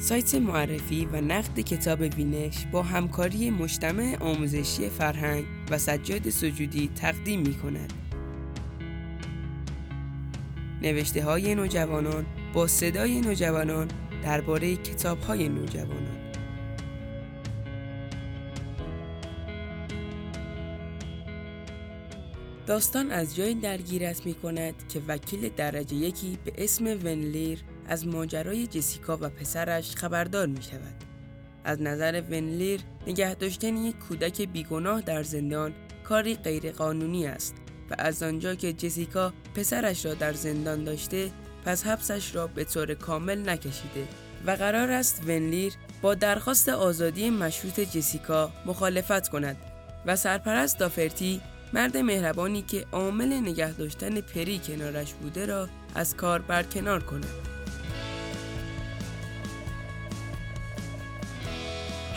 سایت معرفی و نقد کتاب وینش با همکاری مجتمع آموزشی فرهنگ و سجاد سجودی تقدیم می کند. نوشته های نوجوانان با صدای نوجوانان درباره کتاب های نوجوانان داستان از جای درگیرت می کند که وکیل درجه یکی به اسم ونلیر از ماجرای جسیکا و پسرش خبردار می شود. از نظر ونلیر نگه داشتن یک کودک بیگناه در زندان کاری غیرقانونی است و از آنجا که جسیکا پسرش را در زندان داشته پس حبسش را به طور کامل نکشیده و قرار است ونلیر با درخواست آزادی مشروط جسیکا مخالفت کند و سرپرست دافرتی مرد مهربانی که عامل نگه داشتن پری کنارش بوده را از کار برکنار کند.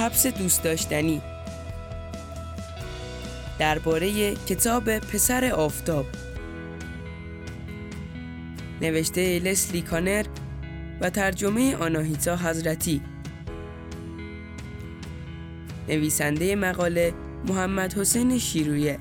حبس دوست داشتنی. درباره کتاب پسر آفتاب. نوشته لسلی کانر و ترجمه آناهیتا حضرتی. نویسنده مقاله محمد حسین شیرویه.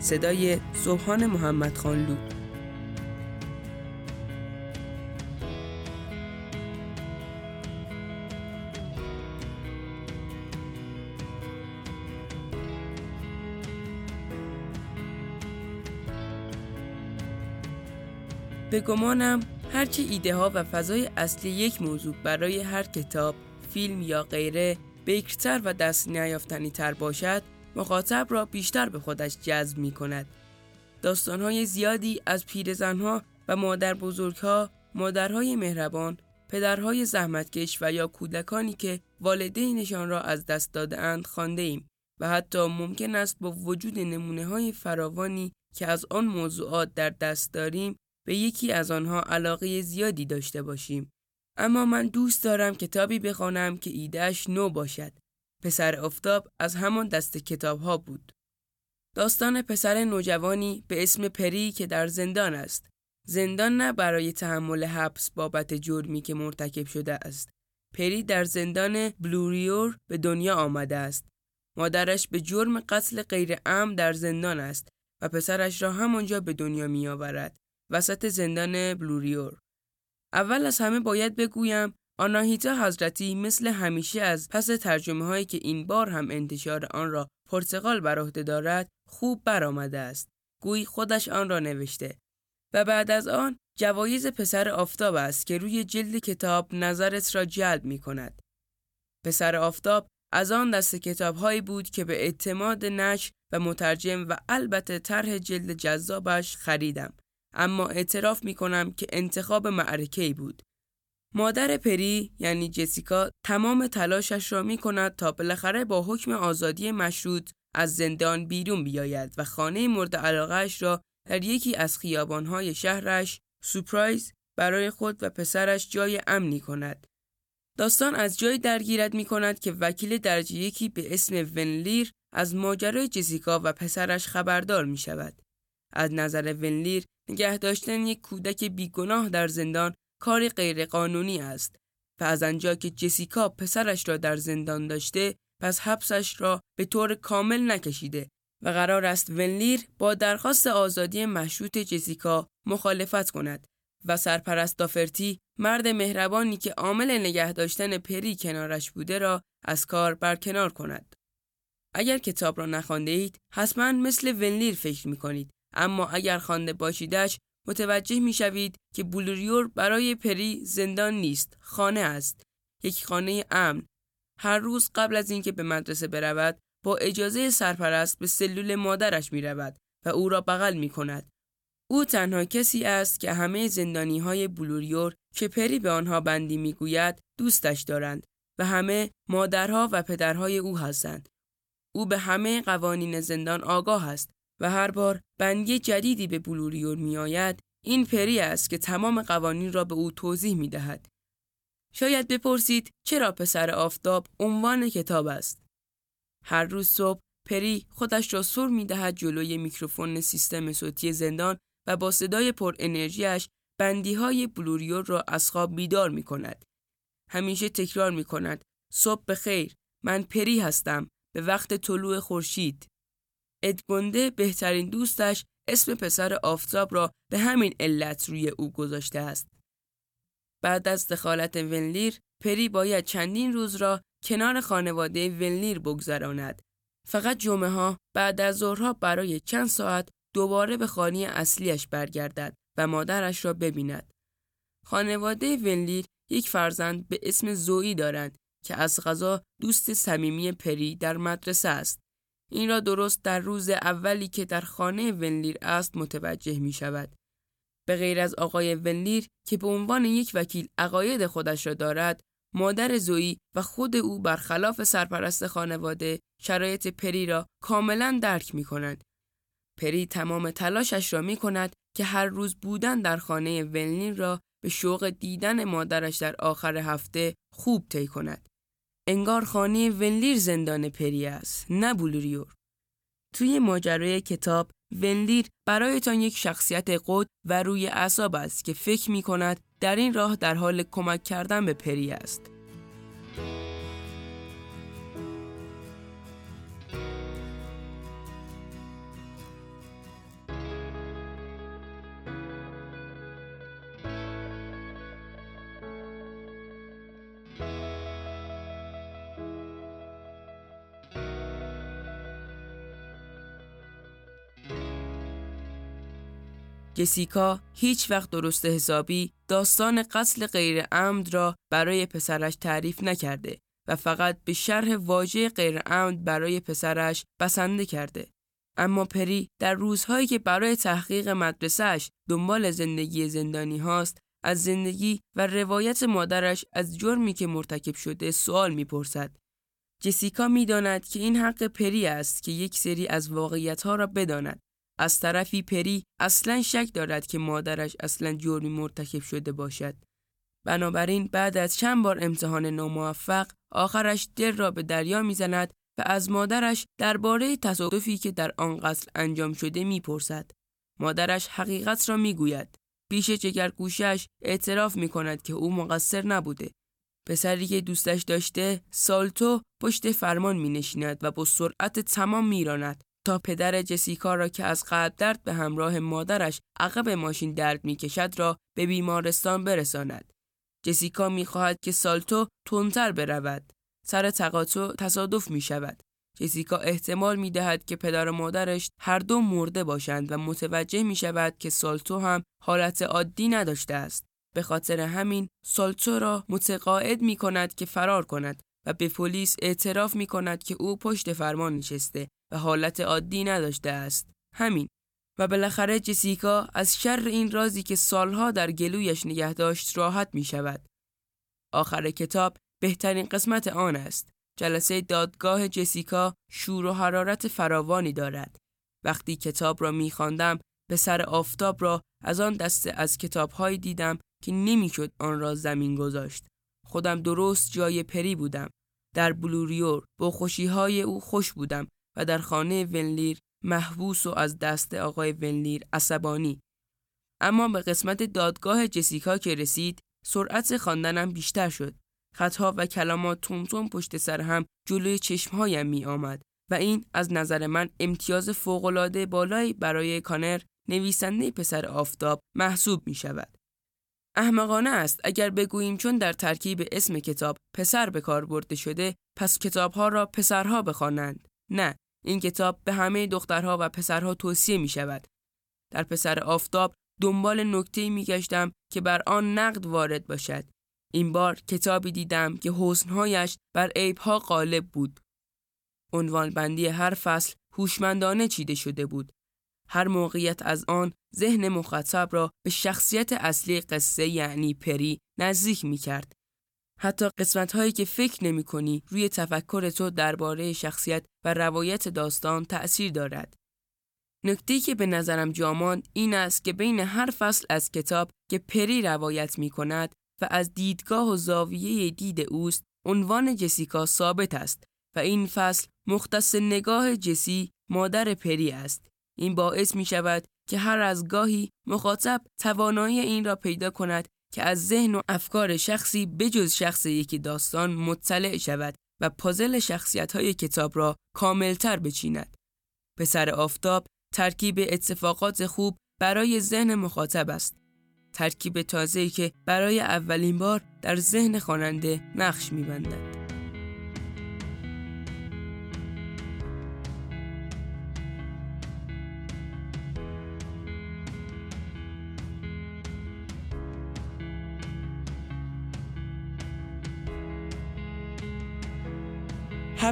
صدای صبحان محمد خانلو به گمانم هرچه ایده ها و فضای اصلی یک موضوع برای هر کتاب، فیلم یا غیره بکرتر و دست نیافتنی تر باشد مخاطب را بیشتر به خودش جذب می کند. های زیادی از پیرزنها و مادر بزرگها، مادرهای مهربان، پدرهای زحمتکش و یا کودکانی که والدینشان را از دست داده اند خانده ایم و حتی ممکن است با وجود نمونه های فراوانی که از آن موضوعات در دست داریم به یکی از آنها علاقه زیادی داشته باشیم. اما من دوست دارم کتابی بخوانم که ایدهش نو باشد. پسر افتاب از همان دست کتاب ها بود. داستان پسر نوجوانی به اسم پری که در زندان است. زندان نه برای تحمل حبس بابت جرمی که مرتکب شده است. پری در زندان بلوریور به دنیا آمده است. مادرش به جرم قتل غیر ام در زندان است و پسرش را همانجا به دنیا می آورد. وسط زندان بلوریور. اول از همه باید بگویم آناهیتا حضرتی مثل همیشه از پس ترجمه هایی که این بار هم انتشار آن را پرتغال بر عهده دارد خوب برآمده است. گویی خودش آن را نوشته. و بعد از آن جوایز پسر آفتاب است که روی جلد کتاب نظرت را جلب می کند. پسر آفتاب از آن دست کتاب هایی بود که به اعتماد نش و مترجم و البته طرح جلد جذابش خریدم. اما اعتراف می کنم که انتخاب معرکه بود. مادر پری یعنی جسیکا تمام تلاشش را می کند تا بالاخره با حکم آزادی مشروط از زندان بیرون بیاید و خانه مورد علاقهش را در یکی از خیابانهای شهرش سپرایز برای خود و پسرش جای امنی کند. داستان از جای درگیرت می کند که وکیل درجه یکی به اسم ونلیر از ماجرای جسیکا و پسرش خبردار می شود. از نظر ونلیر نگه داشتن یک کودک بیگناه در زندان کاری غیرقانونی است و از آنجا که جسیکا پسرش را در زندان داشته پس حبسش را به طور کامل نکشیده و قرار است ونلیر با درخواست آزادی مشروط جسیکا مخالفت کند و سرپرست دافرتی مرد مهربانی که عامل نگه داشتن پری کنارش بوده را از کار برکنار کند. اگر کتاب را نخوانده اید حتما مثل ونلیر فکر می کنید اما اگر خوانده باشیدش متوجه می‌شوید که بلوریور برای پری زندان نیست خانه است یک خانه امن هر روز قبل از اینکه به مدرسه برود با اجازه سرپرست به سلول مادرش می رود و او را بغل می کند. او تنها کسی است که همه زندانی های بلوریور که پری به آنها بندی می گوید دوستش دارند و همه مادرها و پدرهای او هستند. او به همه قوانین زندان آگاه است و هر بار بندی جدیدی به بلوریور می آید این پری است که تمام قوانین را به او توضیح می دهد. شاید بپرسید چرا پسر آفتاب عنوان کتاب است. هر روز صبح پری خودش را سر می دهد جلوی میکروفون سیستم صوتی زندان و با صدای پر انرژیش بندی های بلوریور را از خواب بیدار می کند. همیشه تکرار می کند صبح خیر من پری هستم به وقت طلوع خورشید. ادگونده بهترین دوستش اسم پسر آفتاب را به همین علت روی او گذاشته است. بعد از دخالت ونلیر پری باید چندین روز را کنار خانواده ونلیر بگذراند. فقط جمعه ها بعد از ظهرها برای چند ساعت دوباره به خانه اصلیش برگردد و مادرش را ببیند. خانواده ونلیر یک فرزند به اسم زویی دارند که از غذا دوست صمیمی پری در مدرسه است. این را درست در روز اولی که در خانه ونلیر است متوجه می شود. به غیر از آقای ونلیر که به عنوان یک وکیل عقاید خودش را دارد، مادر زویی و خود او برخلاف سرپرست خانواده شرایط پری را کاملا درک می کنند. پری تمام تلاشش را می کند که هر روز بودن در خانه ونلیر را به شوق دیدن مادرش در آخر هفته خوب طی کند. انگار خانه ونلیر زندان پری است نه بلوریور. توی ماجرای کتاب ونلیر برایتان یک شخصیت قد و روی اعصاب است که فکر می کند در این راه در حال کمک کردن به پری است. جسیکا هیچ وقت درست حسابی داستان قتل غیر عمد را برای پسرش تعریف نکرده و فقط به شرح واژه غیر عمد برای پسرش بسنده کرده. اما پری در روزهایی که برای تحقیق مدرسهش دنبال زندگی زندانی هاست از زندگی و روایت مادرش از جرمی که مرتکب شده سوال می‌پرسد. جسیکا می‌داند که این حق پری است که یک سری از واقعیت ها را بداند از طرفی پری اصلا شک دارد که مادرش اصلا جرمی مرتکب شده باشد. بنابراین بعد از چند بار امتحان ناموفق آخرش دل را به دریا می‌زند و از مادرش درباره تصادفی که در آن قتل انجام شده می‌پرسد. مادرش حقیقت را می‌گوید. پیش جگرگوشش اعتراف می کند که او مقصر نبوده. پسری که دوستش داشته سالتو پشت فرمان می نشیند و با سرعت تمام میراند تا پدر جسیکا را که از قلب درد به همراه مادرش عقب ماشین درد می‌کشد را به بیمارستان برساند. جسیکا می‌خواهد که سالتو تندتر برود. سر تقاطع تصادف می شود. جسیکا احتمال می دهد که پدر و مادرش هر دو مرده باشند و متوجه می شود که سالتو هم حالت عادی نداشته است. به خاطر همین سالتو را متقاعد می کند که فرار کند و به پلیس اعتراف می کند که او پشت فرمان نشسته و حالت عادی نداشته است. همین. و بالاخره جسیکا از شر این رازی که سالها در گلویش نگه داشت راحت می شود. آخر کتاب بهترین قسمت آن است. جلسه دادگاه جسیکا شور و حرارت فراوانی دارد. وقتی کتاب را می خواندم به سر آفتاب را از آن دسته از کتابهایی دیدم که نمی‌شد آن را زمین گذاشت. خودم درست جای پری بودم. در بلوریور با خوشیهای او خوش بودم و در خانه ونلیر محبوس و از دست آقای ونلیر عصبانی. اما به قسمت دادگاه جسیکا که رسید سرعت خواندنم بیشتر شد. خطها و کلمات تون پشت سر هم جلوی چشمهایم می آمد و این از نظر من امتیاز فوقالعاده بالایی برای کانر نویسنده پسر آفتاب محسوب می شود. احمقانه است اگر بگوییم چون در ترکیب اسم کتاب پسر به کار برده شده پس کتابها را پسرها بخوانند نه این کتاب به همه دخترها و پسرها توصیه می شود. در پسر آفتاب دنبال نکته می گشتم که بر آن نقد وارد باشد. این بار کتابی دیدم که حسنهایش بر عیبها غالب بود. عنوان بندی هر فصل هوشمندانه چیده شده بود. هر موقعیت از آن ذهن مخاطب را به شخصیت اصلی قصه یعنی پری نزدیک می کرد. حتی قسمت هایی که فکر نمی کنی روی تفکر تو درباره شخصیت و روایت داستان تأثیر دارد. نکته که به نظرم جامان این است که بین هر فصل از کتاب که پری روایت می کند و از دیدگاه و زاویه دید اوست عنوان جسیکا ثابت است و این فصل مختص نگاه جسی مادر پری است این باعث می شود که هر از گاهی مخاطب توانایی این را پیدا کند که از ذهن و افکار شخصی بجز شخص یکی داستان مطلع شود و پازل شخصیت های کتاب را کاملتر بچیند. پسر آفتاب ترکیب اتفاقات خوب برای ذهن مخاطب است. ترکیب تازه‌ای که برای اولین بار در ذهن خواننده نقش می‌بندد.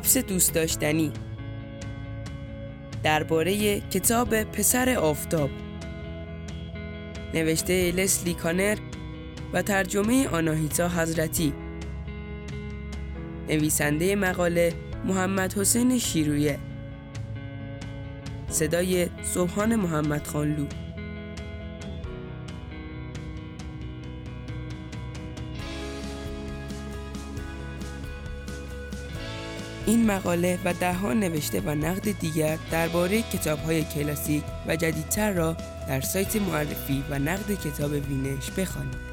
حبس دوست داشتنی. درباره کتاب پسر آفتاب. نوشته لسلی کانر و ترجمه آناهیتا حضرتی. نویسنده مقاله محمد حسین شیرویه. صدای صبحان محمد خانلو این مقاله و دهها نوشته و نقد دیگر درباره کتاب‌های کلاسیک و جدیدتر را در سایت معرفی و نقد کتاب وینش بخوانید.